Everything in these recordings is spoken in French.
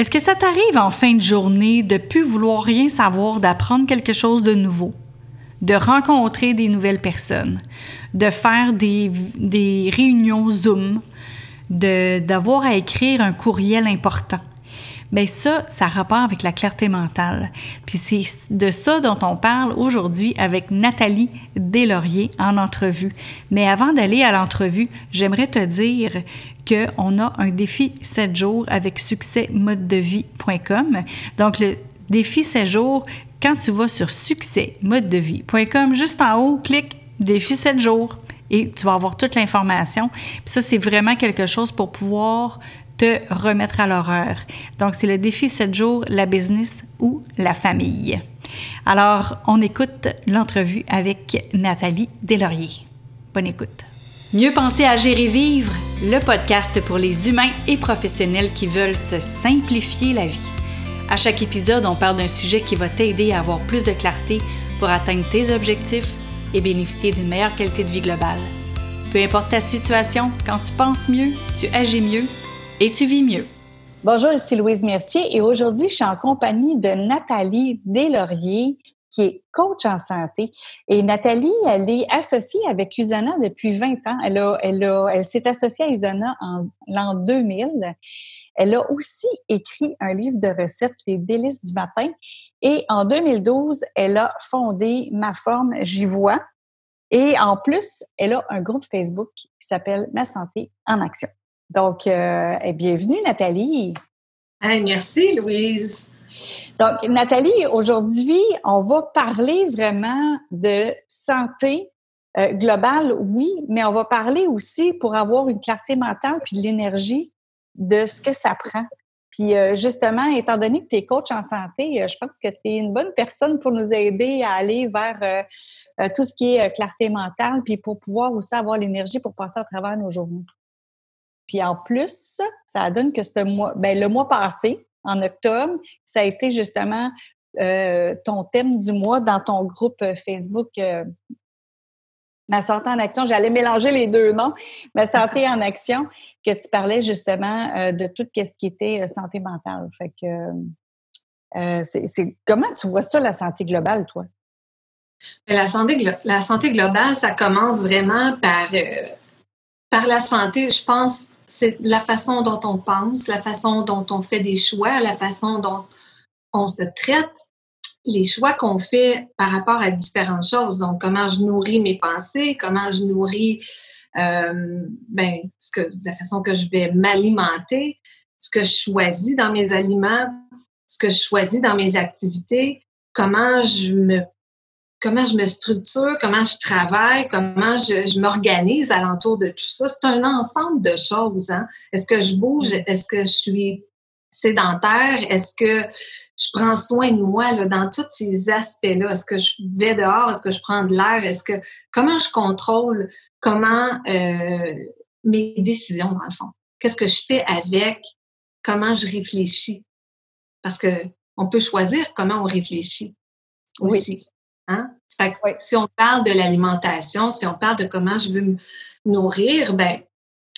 Est-ce que ça t'arrive en fin de journée de plus vouloir rien savoir, d'apprendre quelque chose de nouveau, de rencontrer des nouvelles personnes, de faire des, des réunions Zoom, d'avoir à écrire un courriel important? Bien ça, ça rapporte avec la clarté mentale. Puis c'est de ça dont on parle aujourd'hui avec Nathalie Deslauriers en entrevue. Mais avant d'aller à l'entrevue, j'aimerais te dire qu'on a un défi 7 jours avec succèsmodedevie.com. Donc le défi 7 jours, quand tu vas sur succèsmodedevie.com, juste en haut, clique défi 7 jours et tu vas avoir toute l'information. Puis ça, c'est vraiment quelque chose pour pouvoir te remettre à l'horreur. Donc, c'est le défi 7 jours, la business ou la famille. Alors, on écoute l'entrevue avec Nathalie Deslauriers. Bonne écoute. Mieux penser à gérer vivre, le podcast pour les humains et professionnels qui veulent se simplifier la vie. À chaque épisode, on parle d'un sujet qui va t'aider à avoir plus de clarté pour atteindre tes objectifs et bénéficier d'une meilleure qualité de vie globale. Peu importe ta situation, quand tu penses mieux, tu agis mieux et tu vis mieux. Bonjour, ici Louise Mercier et aujourd'hui, je suis en compagnie de Nathalie Deslauriers, qui est coach en santé. Et Nathalie, elle est associée avec Usana depuis 20 ans. Elle, a, elle, a, elle s'est associée à Usana en l'an 2000. Elle a aussi écrit un livre de recettes, Les délices du matin. Et en 2012, elle a fondé Ma forme J'y vois. Et en plus, elle a un groupe Facebook qui s'appelle Ma santé en action. Donc, euh, bienvenue, Nathalie. merci, Louise. Donc, Nathalie, aujourd'hui, on va parler vraiment de santé euh, globale, oui, mais on va parler aussi pour avoir une clarté mentale puis de l'énergie de ce que ça prend. Puis euh, justement, étant donné que tu es coach en santé, je pense que tu es une bonne personne pour nous aider à aller vers tout ce qui est clarté mentale, puis pour pouvoir aussi avoir l'énergie pour passer à travers nos journées. Puis en plus, ça donne que ce mois, ben, le mois passé, en octobre, ça a été justement euh, ton thème du mois dans ton groupe euh, Facebook euh, Ma santé en action. J'allais mélanger les deux noms. Ma santé en action, que tu parlais justement de tout ce qui était santé mentale. Fait que c'est comment tu vois ça, la santé globale, toi? La santé, la santé globale, ça commence vraiment par, par la santé, je pense, c'est la façon dont on pense, la façon dont on fait des choix, la façon dont on se traite, les choix qu'on fait par rapport à différentes choses. Donc, comment je nourris mes pensées, comment je nourris euh, ben, ce que, la façon que je vais m'alimenter, ce que je choisis dans mes aliments, ce que je choisis dans mes activités, comment je me comment je me structure, comment je travaille, comment je, je m'organise alentour de tout ça. C'est un ensemble de choses. Hein? Est-ce que je bouge? Est-ce que je suis sédentaire? Est-ce que je prends soin de moi là, dans tous ces aspects-là? Est-ce que je vais dehors? Est-ce que je prends de l'air? Est-ce que comment je contrôle comment euh, mes décisions dans le fond? Qu'est-ce que je fais avec? Comment je réfléchis? Parce que on peut choisir comment on réfléchit aussi. Hein? Si on parle de l'alimentation, si on parle de comment je veux me nourrir, ben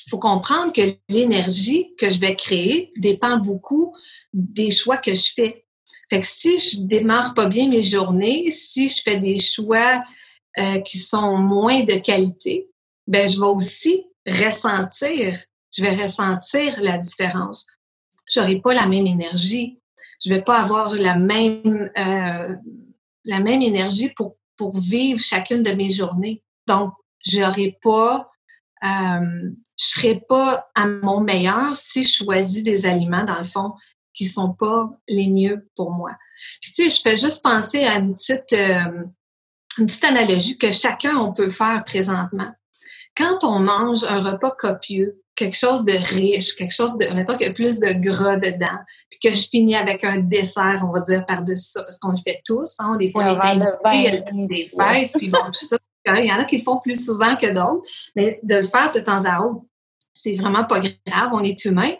il faut comprendre que l'énergie que je vais créer dépend beaucoup des choix que je fais. Fait que si je démarre pas bien mes journées, si je fais des choix euh, qui sont moins de qualité, ben je vais aussi ressentir, je vais ressentir la différence. J'aurai pas la même énergie, je vais pas avoir la même euh, la même énergie pour, pour vivre chacune de mes journées. Donc, j'aurais pas, euh, je serais pas à mon meilleur si je choisis des aliments, dans le fond, qui sont pas les mieux pour moi. Tu sais, je fais juste penser à une petite, euh, une petite analogie que chacun, on peut faire présentement. Quand on mange un repas copieux, quelque chose de riche, quelque chose de, mettons qu'il y a plus de gras dedans, puis que je finis avec un dessert, on va dire, par-dessus ça, parce qu'on le fait tous, hein, des fois, on est invités, des fêtes, puis bon, tout ça. Il y en a qui le font plus souvent que d'autres, mais de le faire de temps à autre, c'est vraiment pas grave, on est humain.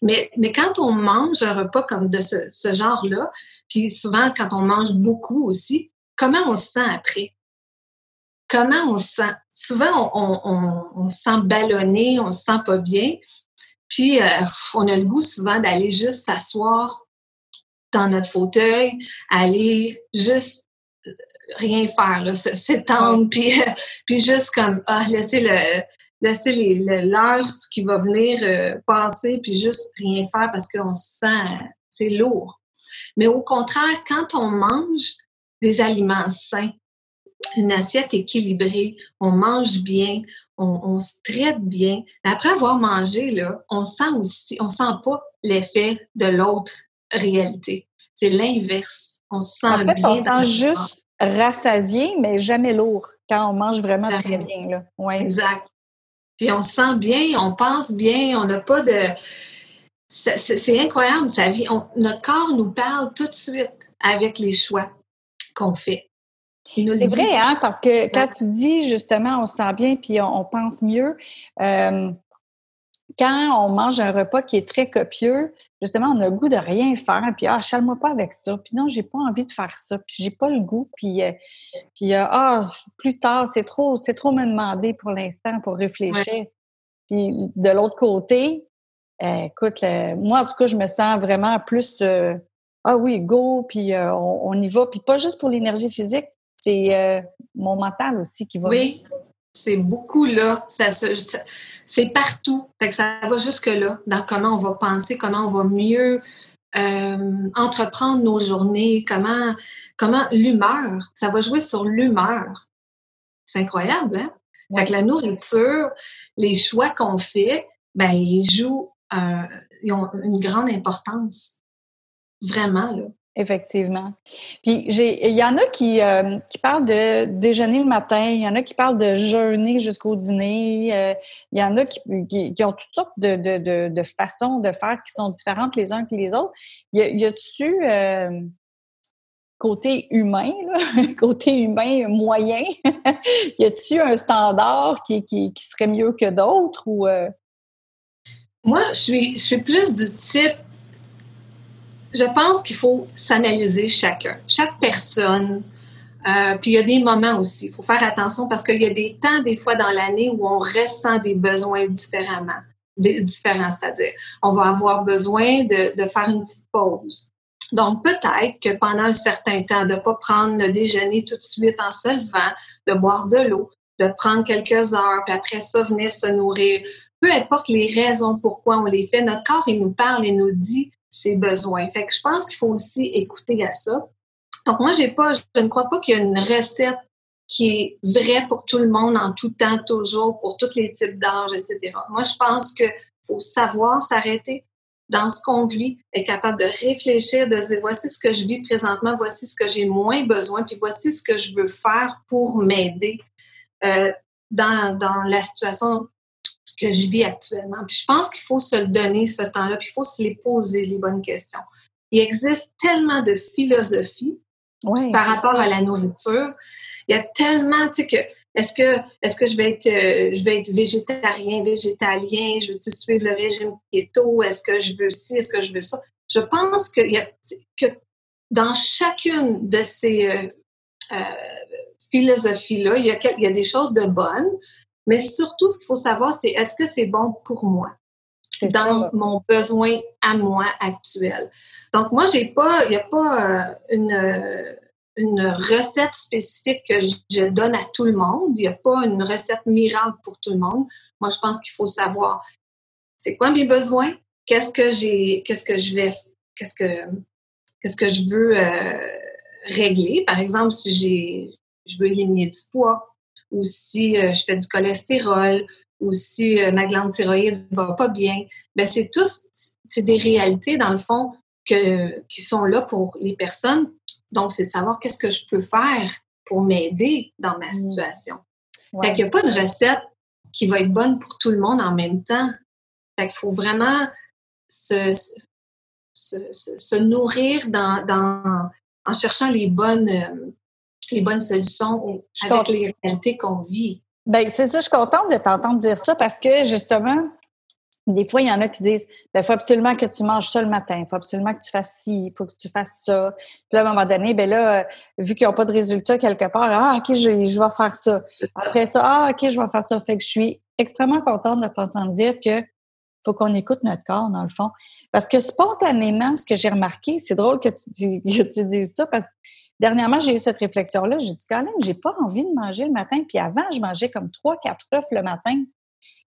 Mais, mais quand on mange un repas comme de ce, ce genre-là, puis souvent quand on mange beaucoup aussi, comment on se sent après? comment on se sent? Souvent, on, se sent ballonné, on se sent pas bien. Puis, euh, on a le goût souvent d'aller juste s'asseoir dans notre fauteuil, aller juste euh, rien faire, s'étendre, puis, puis juste comme ah, laisser le laisser l'heure qui va venir euh, passer, puis juste rien faire parce qu'on se sent c'est lourd. Mais au contraire, quand on mange des aliments sains, une assiette équilibrée, on mange bien, on, se traite bien. Après avoir mangé, là, on sent aussi, on sent pas l'effet de l'autre réalité. C'est l'inverse. On se sent en fait, bien. On sent juste rassasié, mais jamais lourd quand on mange vraiment très bien. Là. Ouais. Exact. Puis on se sent bien, on pense bien, on n'a pas de. C'est incroyable, sa vie. notre corps nous parle tout de suite avec les choix qu'on fait. C'est vrai, hein, parce que quand tu dis justement on se sent bien puis on, pense mieux, euh, quand on mange un repas qui est très copieux, justement, on a le goût de rien faire, puis ah, chale-moi pas avec ça, puis non, j'ai pas envie de faire ça, puis j'ai pas le goût, puis, euh, puis euh, ah, plus tard, c'est trop, c'est trop me demander pour l'instant pour réfléchir. Puis de l'autre côté, écoute, moi, en tout cas, je me sens vraiment plus ah oui, go, puis on, on, y va, puis pas juste pour l'énergie physique, c'est euh, mon mental aussi qui va. Oui, c'est beaucoup là. Ça, c'est partout. Fait que ça va jusque-là, dans comment on va penser, comment on va mieux euh, entreprendre nos journées, comment, comment l'humeur, ça va jouer sur l'humeur. C'est incroyable, hein? Fait que la nourriture, les choix qu'on fait, ben, ils jouent, euh, ils ont une grande importance. Vraiment, là. Effectivement. Puis il y en a qui, euh, qui parlent de déjeuner le matin, il y en a qui parlent de jeûner jusqu'au dîner, euh, il y en a qui, qui, ont toutes sortes de, de, de, façons de faire qui sont différentes les uns que les autres. Y, a-tu euh, côté humain, côté humain moyen, y a-tu un standard qui, qui, qui, serait mieux que d'autres ou Moi, je suis, je suis plus du type je pense qu'il faut s'analyser chacun, chaque personne. Euh, puis il y a des moments aussi. Il faut faire attention parce qu'il y a des temps, des fois dans l'année, où on ressent des besoins différemment, différents, c'est-à-dire on va avoir besoin de, de faire une petite pause. Donc peut-être que pendant un certain temps, de ne pas prendre le déjeuner tout de suite en se levant, de boire de l'eau, de prendre quelques heures, puis après ça, venir se nourrir. Peu importe les raisons pourquoi on les fait, notre corps, il nous parle et nous dit ses besoins. Fait que je pense qu'il faut aussi écouter à ça. Donc, moi, j'ai pas, je ne crois pas qu'il y a une recette qui est vraie pour tout le monde en tout temps, toujours, pour tous les types d'âge, etc. Moi, je pense qu'il faut savoir s'arrêter dans ce qu'on vit, être capable de réfléchir, de dire voici ce que je vis présentement, voici ce que j'ai moins besoin, puis voici ce que je veux faire pour m'aider euh, dans, dans la situation que je vis actuellement. Puis je pense qu'il faut se le donner ce temps-là, puis il faut se les poser les bonnes questions. Il existe tellement de philosophie par rapport à la nourriture. Il y a tellement, tu sais, que est-ce que, est-ce que je vais être, euh, je vais être végétarien, végétalien, je veux suivre le régime keto, est-ce que je veux ci, est-ce que je veux ça? Je pense que, y a, que dans chacune de ces euh, euh, philosophies-là, il y, a, il y a des choses de bonnes, mais surtout, ce qu'il faut savoir, c'est est-ce que c'est bon pour moi? Dans mon besoin à moi actuel. Donc, moi, j'ai pas, il n'y a pas euh, une, une recette spécifique que je, donne à tout le monde. Il n'y a pas une recette miracle pour tout le monde. Moi, je pense qu'il faut savoir c'est quoi mes besoins, qu'est-ce que j'ai, qu'est-ce que je vais, qu'est-ce que, qu'est-ce que je veux euh, régler? Par exemple, si j'ai, je veux éliminer du poids, ou si euh, je fais du cholestérol, ou si euh, ma glande thyroïde va pas bien. Ben c'est tous, c'est des réalités dans le fond que, qui sont là pour les personnes. Donc, c'est de savoir qu'est-ce que je peux faire pour m'aider dans ma mmh. situation. Fait qu'il n'y a pas de recette qui va être bonne pour tout le monde en même temps. Fait qu'il faut vraiment se, se, se, nourrir dans, dans, en cherchant les bonnes, euh, les bonnes solutions avec les réalités qu'on vit. Bien, c'est ça, je suis contente de t'entendre dire ça parce que justement, des fois, il y en a qui disent il ben, faut absolument que tu manges ça le matin, il faut absolument que tu fasses ci, il faut que tu fasses ça. Puis à un moment donné, ben là, euh, vu qu'ils n'ont pas de résultat quelque part, ah, OK, je, je vais faire ça. Après ça, ah, OK, je vais faire ça. Fait que je suis extrêmement contente de t'entendre dire que faut qu'on écoute notre corps, dans le fond. Parce que spontanément, ce que j'ai remarqué, c'est drôle que tu, que tu dises ça, parce que dernièrement, j'ai eu cette réflexion-là. J'ai dit, quand même, j'ai pas envie de manger le matin. Puis avant, je mangeais comme trois, quatre œufs le matin.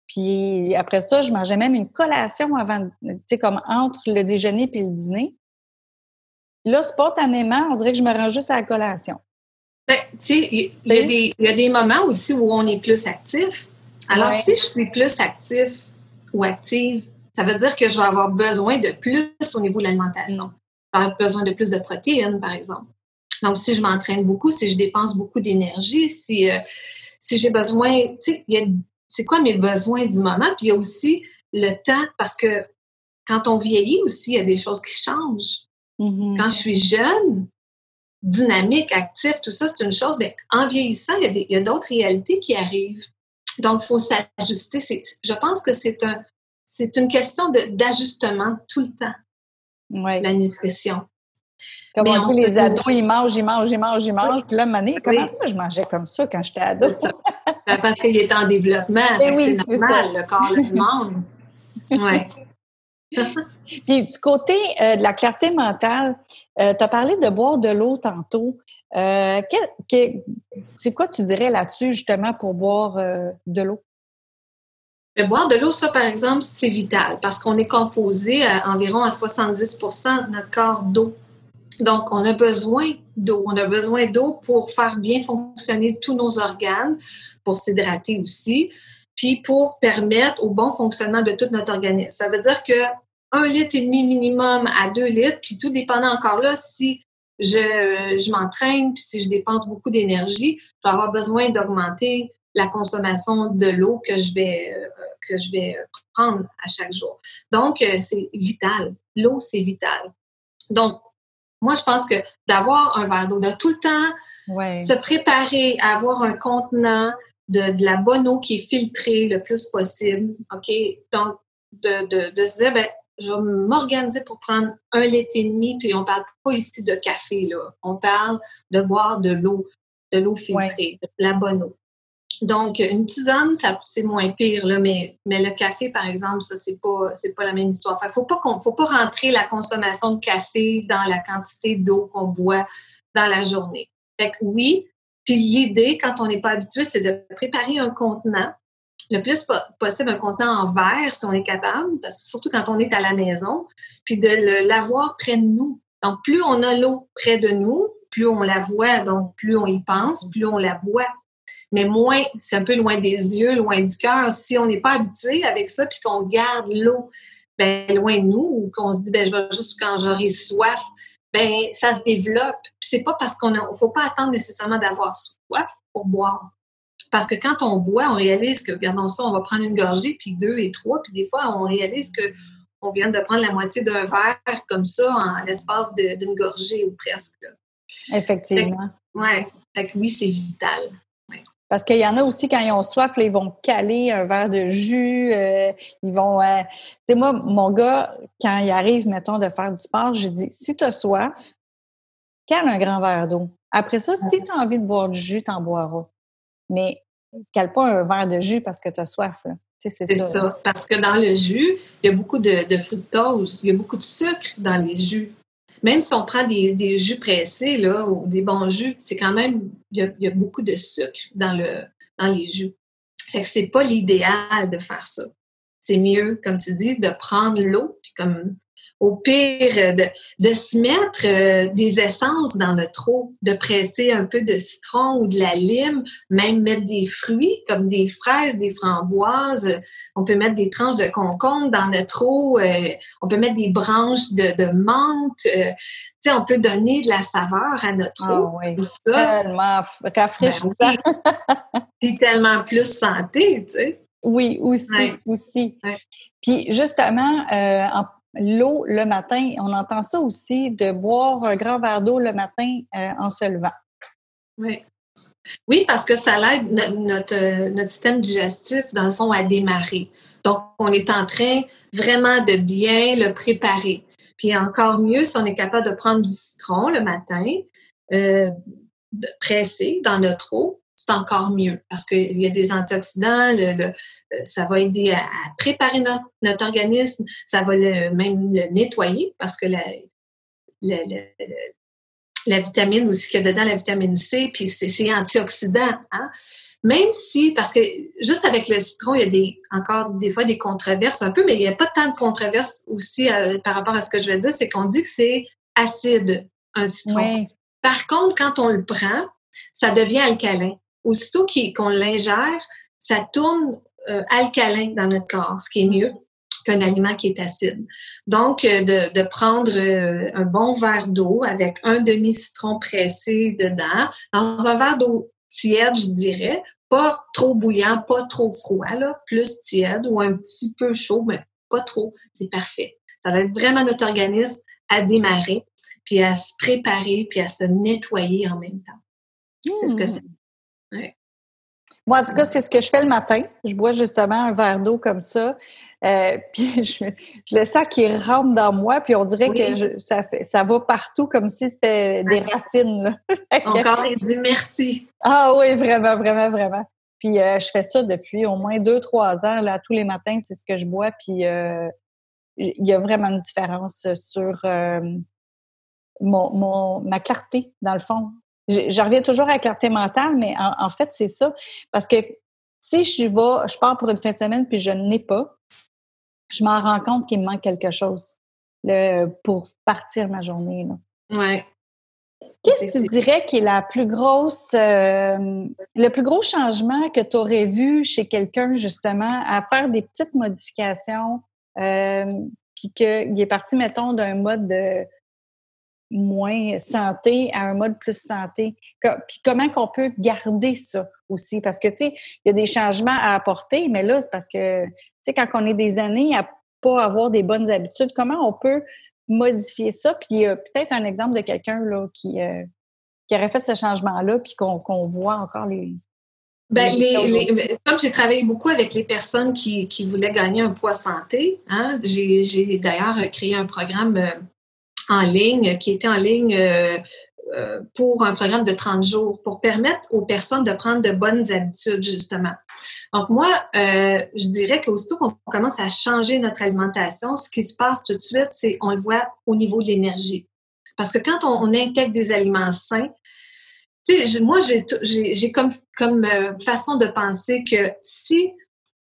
Puis après ça, je mangeais même une collation avant, tu sais, comme entre le déjeuner puis le dîner. Là, spontanément, on dirait que je me rends juste à la collation. Ben, tu sais, il y, a des moments aussi où on est plus actif. Alors, si je suis plus actif ou active, ça veut dire que je vais avoir besoin de plus au niveau de l'alimentation. Mm. Je vais avoir besoin de plus de protéines, par exemple. Donc, si je m'entraîne beaucoup, si je dépense beaucoup d'énergie, si, euh, si j'ai besoin, tu sais, c'est quoi mes besoins du moment? Puis il y a aussi le temps, parce que quand on vieillit aussi, il y a des choses qui changent. Mm-hmm. Quand je suis jeune, dynamique, actif, tout ça, c'est une chose, mais en vieillissant, il y a d'autres réalités qui arrivent. Donc, il faut s'ajuster. Je pense que c'est un, c'est une question d'ajustement tout le temps, la nutrition. Comme on dit, les ados, ils mangent, ils mangent, ils mangent, ils mangent. Puis là, mané, comment ça, je mangeais comme ça quand j'étais ado? Ben, parce qu'il est en développement. Eh c'est normal, le corps le demande. Oui. Puis du côté euh, de la clarté mentale, euh, tu as parlé de boire de l'eau tantôt. Euh, c'est quoi tu dirais là-dessus justement pour boire de l'eau? boire de l'eau, ça par exemple, c'est vital parce qu'on est composé à environ à 70 de notre corps d'eau. Donc, on a besoin d'eau. On a besoin d'eau pour faire bien fonctionner tous nos organes, pour s'hydrater aussi, puis pour permettre au bon fonctionnement de tout notre organisme. Ça veut dire que un litre et demi minimum à deux litres, puis tout dépendant encore là, si je, je m'entraîne, puis si je dépense beaucoup d'énergie, je vais avoir besoin d'augmenter la consommation de l'eau que je vais euh, que je vais prendre à chaque jour. Donc, euh, c'est vital. L'eau, c'est vital. Donc, moi, je pense que d'avoir un verre d'eau, de tout le temps se préparer à avoir un contenant de, de, la bonne eau qui est filtrée le plus possible, OK? Donc, de, de, de se dire, ben, je vais m'organiser pour prendre un litre et demi, puis on parle pas ici de café, là. On parle de boire de l'eau, de l'eau filtrée, de la bonne eau. Donc, une tisane, c'est moins pire, là, mais, le café, par exemple, ça, c'est pas, pas la même histoire. Fait faut pas faut pas rentrer la consommation de café dans la quantité d'eau qu'on boit dans la journée. Fait que oui, puis l'idée, quand on n'est pas habitué, c'est de préparer un contenant le plus possible un contenant en verre si on est capable, surtout quand on est à la maison, puis de l'avoir près de nous. Donc, plus on a l'eau près de nous, plus on la voit, donc plus on y pense, plus on la boit. Mais moins, c'est un peu loin des yeux, loin du cœur. Si on n'est pas habitué avec ça, puis qu'on garde l'eau ben, loin de nous, ou qu'on se dit, ben, je vais juste quand j'aurai soif, ben, ça se développe. Puis c'est pas parce qu'on ne faut pas attendre nécessairement d'avoir soif pour boire. Parce que quand on boit, on réalise que, regardons ça, on va prendre une gorgée, puis deux et trois, puis des fois, on réalise que on vient de prendre la moitié d'un verre comme ça en l'espace d'une gorgée ou presque. Effectivement. Oui. oui, c'est vital. Parce qu'il y en a aussi, quand ils ont soif, ils vont caler un verre de jus. Euh, ils vont. Euh, tu sais, moi, mon gars, quand il arrive, mettons, de faire du sport, je dis si tu as soif, cale un grand verre d'eau. Après ça, si tu as envie de boire du jus, tu en boiras mais cale pas un verre de jus parce que tu as soif. C'est ça. Parce que dans le jus, il y a beaucoup de, fructose, il y a beaucoup de sucre dans les jus. Même si on prend des, jus pressés, là, ou des bons jus, c'est quand même, il y, a, beaucoup de sucre dans, le, dans les jus. Fait que c'est pas l'idéal de faire ça. C'est mieux, comme tu dis, de prendre l'eau, puis comme au pire, euh, de, de se mettre euh, des essences dans notre eau, de presser un peu de citron ou de la lime, même mettre des fruits comme des fraises, des framboises. On peut mettre des tranches de concombre dans notre eau. Euh, on peut mettre des branches de, de menthe. tu sais, on peut donner de la saveur à notre ah eau. oui. Tellement rafraîchissant. Ben Puis tellement plus santé, tu sais. Oui, aussi, aussi. Puis justement, en l'eau le matin. On entend ça aussi, de boire un grand verre d'eau le matin euh, en se levant. Oui. Oui, parce que ça l'aide notre, système digestif, dans le fond, à démarrer. Donc, on est en train vraiment de bien le préparer. Puis encore mieux si on est capable de prendre du citron le matin, euh, de presser dans notre eau. C'est encore mieux parce qu'il y a des antioxydants, le, euh, ça va aider à, préparer notre, notre, organisme, ça va le, même le nettoyer parce que la, la, la vitamine aussi qu'il y a dedans, la vitamine C, puis c'est antioxydant. Hein? Même si, parce que juste avec le citron, il y a des, encore des fois des controverses un peu, mais il n'y a pas tant de controverses aussi euh, par rapport à ce que je vais dire, c'est qu'on dit que c'est acide, un citron. Par contre, quand on le prend, ça devient alcalin. Aussitôt qu'on l'ingère, ça tourne euh, alcalin dans notre corps, ce qui est mieux qu'un aliment qui est acide. Donc, euh, de, de prendre euh, un bon verre d'eau avec un demi-citron pressé dedans, dans un verre d'eau tiède, je dirais, pas trop bouillant, pas trop froid, là, plus tiède ou un petit peu chaud, mais pas trop, c'est parfait. Ça va être vraiment notre organisme à démarrer, puis à se préparer, puis à se nettoyer en même temps. C'est ce que mmh. c'est. Moi, en tout cas, c'est ce que je fais le matin. Je bois justement un verre d'eau comme ça. Euh, puis je, le sens qui rentre dans moi, puis on dirait que ça, fait, ça va partout comme si c'était des racines. Encore, il dit merci. Ah oui, vraiment, vraiment, vraiment. Puis euh, je fais ça depuis au moins deux, trois ans. Là, tous les matins, c'est ce que je bois. Puis euh, il y a vraiment une différence sur mon, ma clarté, dans le fond. Je, reviens toujours à la clarté mentale, mais en, fait, c'est ça. Parce que si je vais, je pars pour une fin de semaine puis je n'ai pas, je m'en rends compte qu'il me manque quelque chose le, pour partir ma journée. Ouais. Qu'est-ce que tu dirais qui est la plus grosse, euh, le plus gros changement que tu aurais vu chez quelqu'un, justement, à faire des petites modifications, euh, puis qu'il est parti, mettons, d'un mode de moins santé à un mode plus santé. Puis comment qu'on peut garder ça aussi? Parce que, tu sais, il y a des changements à apporter, mais là, c'est parce que, tu sais, quand on est des années à pas avoir des bonnes habitudes, comment on peut modifier ça? Puis peut-être un exemple de quelqu'un là qui, euh, qui aurait fait ce changement-là, puis qu'on voit encore les, ben, les, comme j'ai travaillé beaucoup avec les personnes qui, qui voulaient gagner un poids santé, hein, j'ai d'ailleurs créé un programme euh, en ligne, qui était en ligne euh, euh, pour un programme de 30 jours, pour permettre aux personnes de prendre de bonnes habitudes, justement. Donc, moi, euh, je dirais qu'aussitôt qu'on commence à changer notre alimentation, ce qui se passe tout de suite, c'est on le voit au niveau de l'énergie. Parce que quand on, intègre des aliments sains, moi, j'ai comme, comme façon de penser que si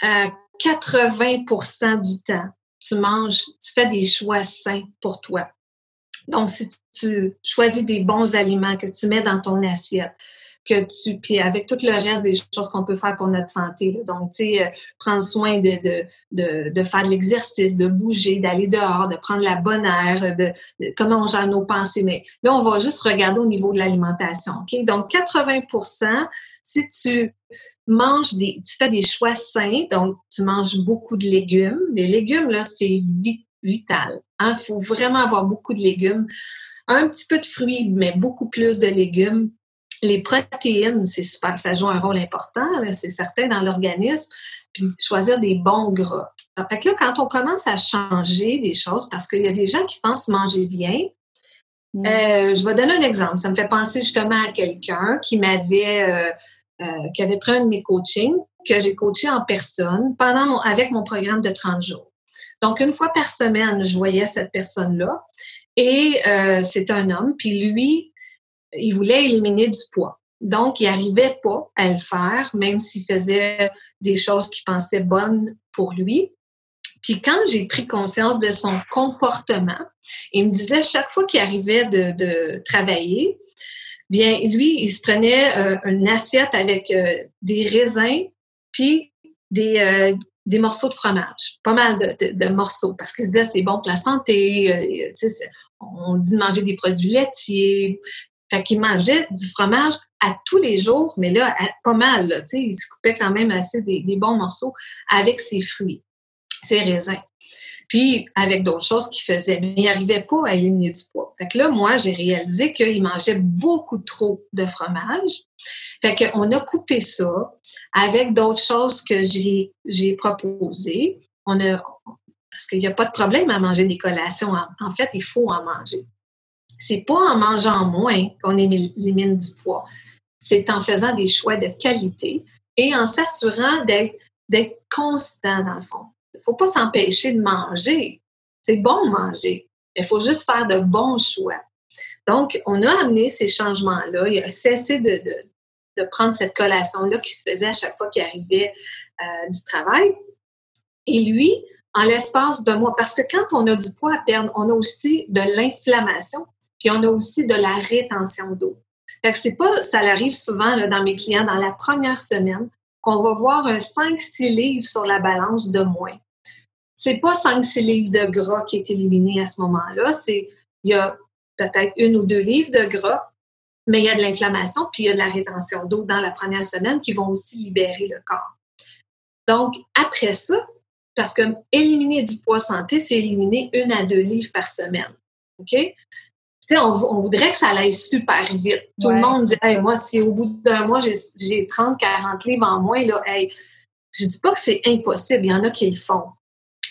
80% du temps, tu manges, tu fais des choix sains pour toi, donc, si tu choisis des bons aliments que tu mets dans ton assiette, que tu, puis avec tout le reste des choses qu'on peut faire pour notre santé. Donc, tu sais, euh, prendre soin de, de, de, de faire de l'exercice, de bouger, d'aller dehors, de prendre la bonne air, de, comment on gère nos pensées. Mais là, on va juste regarder au niveau de l'alimentation. OK? Donc, 80% si tu manges des, tu fais des choix sains, donc tu manges beaucoup de légumes. Les légumes, là, c'est vital. Il hein. faut vraiment avoir beaucoup de légumes. Un petit peu de fruits, mais beaucoup plus de légumes. Les protéines, c'est super, ça joue un rôle important, c'est certain, dans l'organisme. Puis choisir des bons gras. Fait que là, quand on commence à changer des choses, parce qu'il y a des gens qui pensent manger bien, mm. euh, je vais donner un exemple. Ça me fait penser justement à quelqu'un qui m'avait euh, euh, qui avait pris un de mes coachings, que j'ai coaché en personne pendant avec mon programme de 30 jours. Donc, une fois par semaine, je voyais cette personne-là et euh, c'est un homme, puis lui, il voulait éliminer du poids. Donc, il n'arrivait pas à le faire, même s'il faisait des choses qu'il pensait bonnes pour lui. Puis quand j'ai pris conscience de son comportement, il me disait chaque fois qu'il arrivait de, travailler, bien lui, il se prenait euh, une assiette avec euh, des raisins, puis des, des morceaux de fromage, pas mal de, morceaux, parce qu'ils se disaient c'est bon pour la santé, euh, on dit de manger des produits laitiers. Fait qu'il mangeait du fromage à tous les jours, mais là, pas mal, là, il se coupait quand même assez des, bons morceaux avec ses fruits, ses raisins. Puis, avec d'autres choses qu'il faisait, mais il n'arrivait pas à éliminer du poids. Fait que là, moi, j'ai réalisé qu'il mangeait beaucoup trop de fromage. Fait qu'on a coupé ça avec d'autres choses que j'ai, proposées. On a, parce qu'il n'y a pas de problème à manger des collations. En, fait, il faut en manger. C'est pas en mangeant moins qu'on élimine du poids. c'est en faisant des choix de qualité et en s'assurant d'être constant dans le fond. Il ne faut pas s'empêcher de manger. C'est bon de manger. Il faut juste faire de bons choix. Donc, on a amené ces changements-là. Il a cessé de, prendre cette collation-là qui se faisait à chaque fois qu'il arrivait euh, du travail. Et lui, en l'espace d'un mois, parce que quand on a du poids à perdre, on a aussi de l'inflammation, puis on a aussi de la rétention d'eau. Fait que pas, ça arrive souvent là, dans mes clients dans la première semaine qu'on va voir un 5-6 livres sur la balance de moins. C'est pas 5-6 livres de gras qui est éliminé à ce moment-là, c'est il y a peut-être une ou deux livres de gras, mais il y a de l'inflammation puis il y a de la rétention d'eau dans la première semaine qui vont aussi libérer le corps. Donc après ça, parce que éliminer du poids santé, c'est éliminer une à deux livres par semaine. OK? on, voudrait que ça aille super vite. Tout le monde dit, moi, si au bout d'un mois, j'ai 30, 40 livres en moins, là, hey, je dis pas que c'est impossible, il y en a qui le font.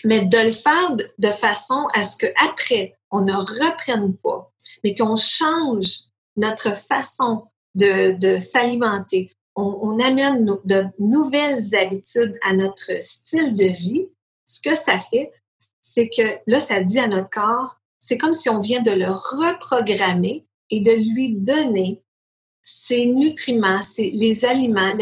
Mais de le faire de, façon à ce qu'après, on ne reprenne pas, mais qu'on change notre façon de, s'alimenter. On, amène de nouvelles habitudes à notre style de vie. Ce que ça fait, c'est que là, ça dit à notre corps, c'est comme si on vient de le reprogrammer et de lui donner ses nutriments, ses, les aliments,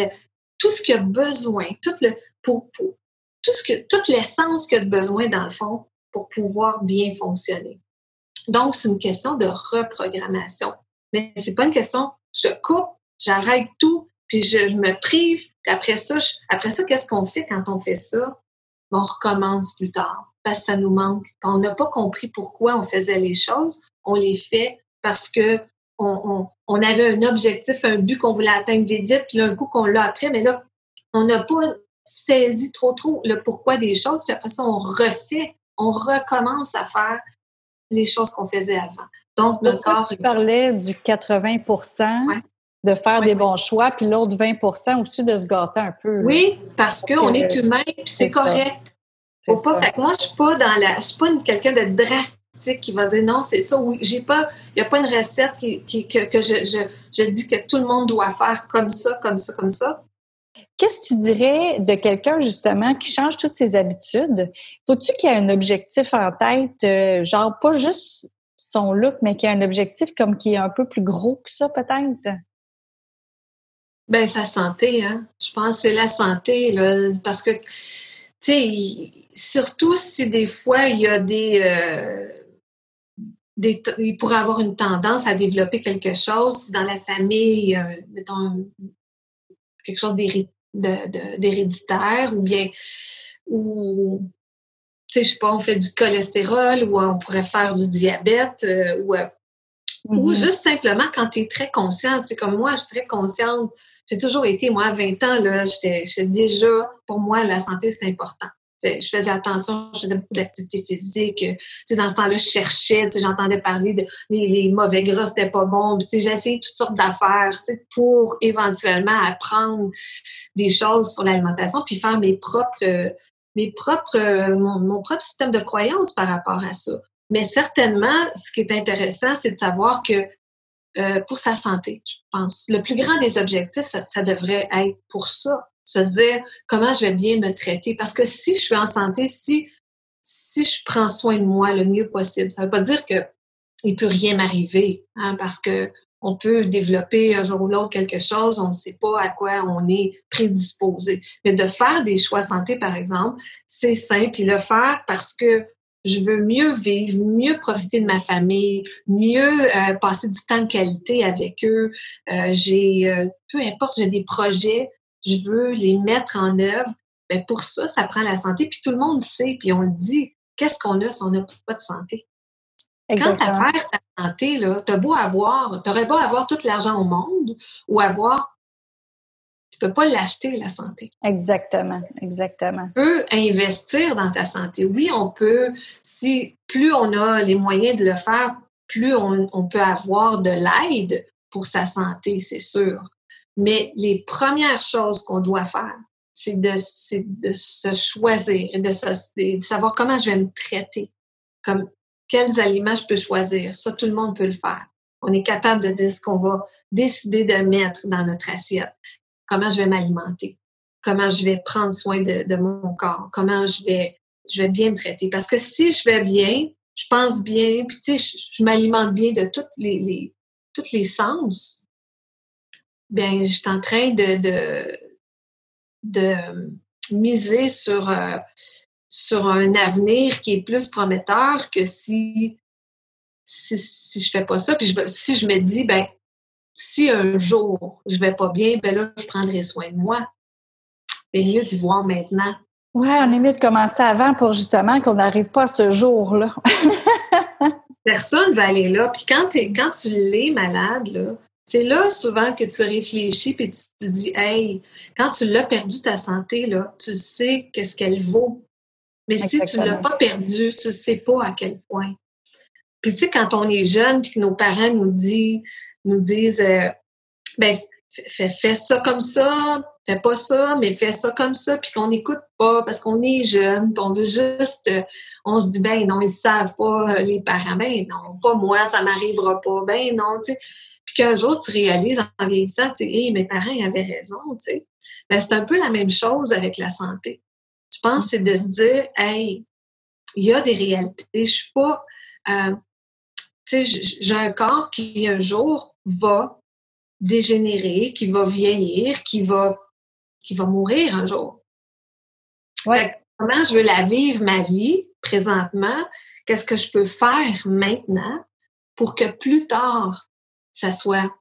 tout ce qu'il a besoin, tout le, pour, tout ce que, toute l'essence qu'il a besoin dans le fond pour pouvoir bien fonctionner. Donc, c'est une question de reprogrammation. Mais c'est pas une question, je coupe, j'arrête tout, puis je, me prive, puis après ça, après ça, qu'est-ce qu'on fait quand on fait ça? On recommence plus tard parce que ça nous manque. on n'a pas compris pourquoi on faisait les choses, on les fait parce que on, avait un objectif, un but qu'on voulait atteindre vite, vite, puis un coup qu'on l'a après, mais là, on n'a pas saisi trop, trop le pourquoi des choses, puis après ça, on refait, on recommence à faire les choses qu'on faisait avant. Donc, notre corps... Tu parlais du 80 de faire des bons choix, puis l'autre 20% aussi de se gâter un peu. Oui, parce qu'on est humain, puis c'est correct. Faut pas, fait que moi, je suis pas dans la, je suis pas quelqu'un de drastique qui va dire non, c'est ça. Oui, j'ai pas, il n'y a pas une recette qui, que, que je, je, je, dis que tout le monde doit faire comme ça, comme ça, comme ça. Qu'est-ce que tu dirais de quelqu'un justement qui change toutes ses habitudes? Faut-tu qu'il ait un objectif en tête, euh, genre pas juste son look, mais qu'il ait un objectif comme qui est un peu plus gros que ça, peut-être? Ben sa santé, hein. Je pense que c'est la santé, là, parce que, tu sais, surtout si des fois il y a des, euh, des, il pourrait avoir une tendance à développer quelque chose dans la famille, euh, mettons quelque chose d'héréditaire ou bien ou sais je sais pas on fait du cholestérol ou on pourrait faire du diabète euh, ou ou mm-hmm. juste simplement quand tu es très consciente, tu sais comme moi je suis très consciente j'ai toujours été, moi, à 20 ans, là, j'étais déjà, pour moi, la santé, c'est important je faisais attention, je faisais beaucoup d'activités physiques. dans ce temps-là, je cherchais, j'entendais parler de les, mauvais gras, c'était pas bon. J'ai essayé toutes sortes d'affaires pour éventuellement apprendre des choses sur l'alimentation puis faire mes propres, mes propres, mon, propre système de croyance par rapport à ça. Mais certainement, ce qui est intéressant, c'est de savoir que euh, pour sa santé, je pense, le plus grand des objectifs, ça devrait être pour ça se dire comment je vais bien me traiter. Parce que si je suis en santé, si, si je prends soin de moi le mieux possible, ça ne veut pas dire qu'il ne peut rien m'arriver, hein, parce que on peut développer un jour ou l'autre quelque chose, on ne sait pas à quoi on est prédisposé. Mais de faire des choix santé, par exemple, c'est simple. Et le faire parce que je veux mieux vivre, mieux profiter de ma famille, mieux euh, passer du temps de qualité avec eux. Euh, j'ai, euh, peu importe, j'ai des projets je veux les mettre en œuvre. Mais pour ça, ça prend la santé. Puis tout le monde sait, puis on le dit, qu'est-ce qu'on a si on n'a pas de santé? Quand tu perds ta santé, tu as beau avoir, tu aurais beau avoir tout l'argent au monde ou avoir, tu peux pas l'acheter, la santé. Exactement, exactement. Tu peux investir dans ta santé. Oui, on peut, si plus on a les moyens de le faire, plus on, on peut avoir de l'aide pour sa santé, c'est sûr. Mais les premières choses qu'on doit faire, c'est de, de, se choisir et de, de, savoir comment je vais me traiter, comme quels aliments je peux choisir. Ça, tout le monde peut le faire. On est capable de dire ce qu'on va décider de mettre dans notre assiette. Comment je vais m'alimenter? Comment je vais prendre soin de, mon corps? Comment je vais, je vais bien me traiter? Parce que si je vais bien, je pense bien, puis tu sais, je, m'alimente bien de toutes les, les, tous les sens, bien, je suis en train de, de, de miser sur, euh, sur un avenir qui est plus prometteur que si, si, si je fais pas ça. Puis je, si je me dis, ben si un jour je vais pas bien, ben là, je prendrai soin de moi. C'est mieux d'y voir maintenant. Oui, on est mieux de commencer avant pour justement qu'on n'arrive pas à ce jour-là. Personne va aller là. Puis quand, quand tu l'es malade, là, c'est là souvent que tu réfléchis puis tu te dis, hey, quand tu l'as perdu ta santé, là, tu sais qu'est-ce qu'elle vaut. Mais si tu ne l'as pas perdu, tu ne sais pas à quel point. Puis tu sais, quand on est jeune puis que nos parents nous disent, nous disent, euh, ben, fais, fais, ça comme ça, fais pas ça, mais fais ça comme ça, puis qu'on n'écoute pas parce qu'on est jeune, puis on veut juste, euh, on se dit, ben non, ils savent pas, euh, les parents, ben non, pas moi, ça m'arrivera pas, ben non, tu sais. Puis qu'un jour, tu réalises en vieillissant, tu sais, mes parents avaient raison, tu sais. Ben, c'est un peu la même chose avec la santé. Je pense que c'est de se dire, hey, il y a des réalités. Je suis pas, euh, tu sais, j'ai un corps qui un jour va dégénérer, qui va vieillir, qui va, qui va mourir un jour. Ouais. Comment je veux la vivre, ma vie, présentement? Qu'est-ce que je peux faire maintenant pour que plus tard, ça soit,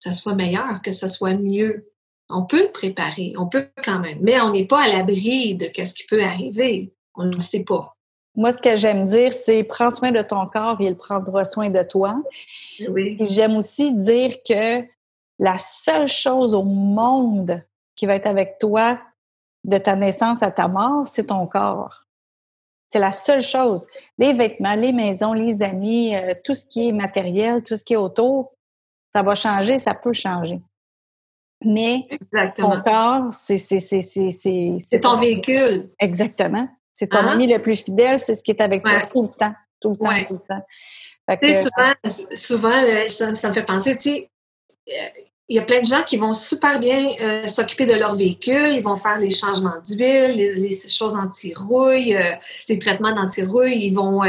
ça soit meilleur, que ça soit mieux? On peut préparer, on peut quand même, mais on n'est pas à l'abri de ce qui peut arriver. On ne sait pas. Moi, ce que j'aime dire, c'est prends soin de ton corps et il prendra soin de toi. Oui. J'aime aussi dire que la seule chose au monde qui va être avec toi de ta naissance à ta mort, c'est ton corps. C'est la seule chose. Les vêtements, les maisons, les amis, euh, tout ce qui est matériel, tout ce qui est autour, ça va changer, ça peut changer. Mais ton corps, c'est c'est ton, véhicule. Exactement. C'est ton hein? ami le plus fidèle, c'est ce qui est avec toi tout le temps, tout le temps, tout le temps. souvent, souvent euh, ça, me fait penser, tu sais, euh, il y a plein de gens qui vont super bien euh, s'occuper de leur véhicule, ils vont faire les changements d'huile, les, choses anti-rouille, les traitements d'anti-rouille, ils vont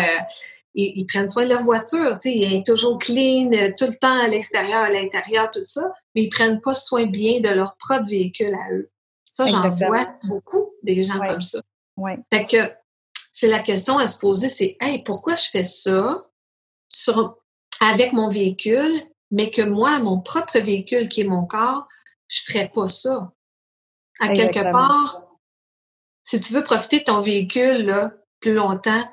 ils, prennent soin de leur voiture, tu sais, ils sont toujours clean, tout le temps à l'extérieur, à l'intérieur, tout ça, mais ils prennent pas soin bien de leur propre véhicule à eux. Ça, j'en vois beaucoup des gens comme ça. Oui. Fait que c'est la question à se poser, c'est Hey, pourquoi je fais ça sur, avec mon véhicule, mais que moi, mon propre véhicule qui est mon corps, je ne ferais pas ça? À quelque part, si tu veux profiter de ton véhicule là, plus longtemps,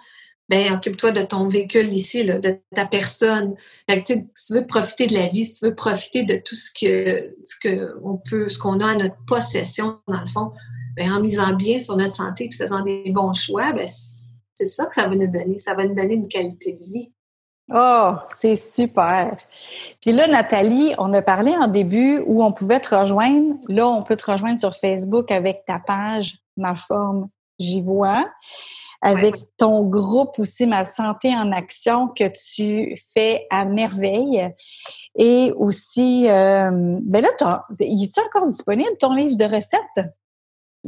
ben occupe-toi de ton véhicule ici, là, de ta personne. Si tu veux profiter de la vie, si tu veux profiter de tout ce que ce que on peut, ce qu'on a à notre possession, dans le fond, ben, en misant bien sur notre santé et faisant des bons choix, ben, c'est ça que ça va nous donner. Ça va nous donner une qualité de vie. Oh, c'est super. Puis là, Nathalie, on a parlé en début où on pouvait te rejoindre. Là, on peut te rejoindre sur Facebook avec ta page Ma forme, j'y vois. Avec ton groupe aussi, Ma santé en action, que tu fais à merveille. Et aussi, euh, ben là, il est encore disponible ton livre de recettes?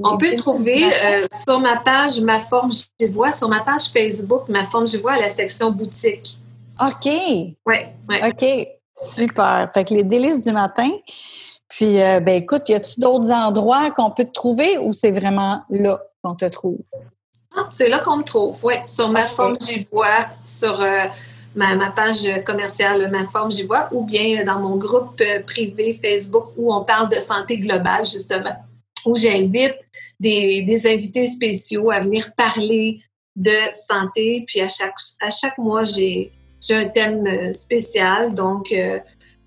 On peut trouver euh, sur ma page Ma forme j'y vois, sur ma page Facebook Ma forme j'y vois à la section boutique. OK. Oui, ouais. OK. Super. Fait que les délices du matin. Puis, euh, ben écoute, y a-tu d'autres endroits qu'on peut te trouver ou c'est vraiment là qu'on te trouve? Ah, c'est là qu'on me trouve, oui. Sur ma forme j'y vois, sur euh, ma, ma, page commerciale Ma forme j'y vois, ou bien dans mon groupe privé Facebook où on parle de santé globale, justement où j'invite des, des, invités spéciaux à venir parler de santé. Puis à chaque, à chaque mois, j'ai un thème euh, spécial. Donc euh,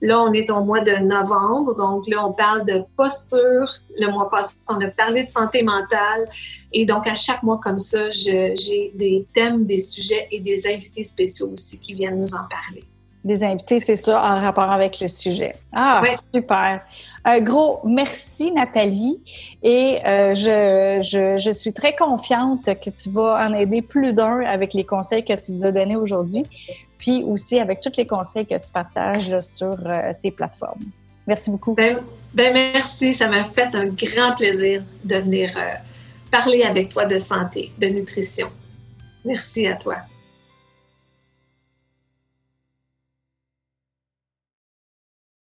là, on est au mois de novembre. Donc là, on parle de posture. Le mois passé, on a parlé de santé mentale. Et donc à chaque mois comme ça, j'ai des thèmes, des sujets et des invités spéciaux aussi qui viennent nous en parler des invités, c'est ça, en rapport avec le sujet. Ah, super. Un gros merci, Nathalie. Et euh, je, je, je, suis très confiante que tu vas en aider plus d'un avec les conseils que tu nous as donnés aujourd'hui. Puis aussi avec tous les conseils que tu partages sur euh, tes plateformes. Merci beaucoup. Ben, ben, merci, ça m'a fait un grand plaisir de venir euh, parler avec toi de santé, de nutrition. Merci à toi.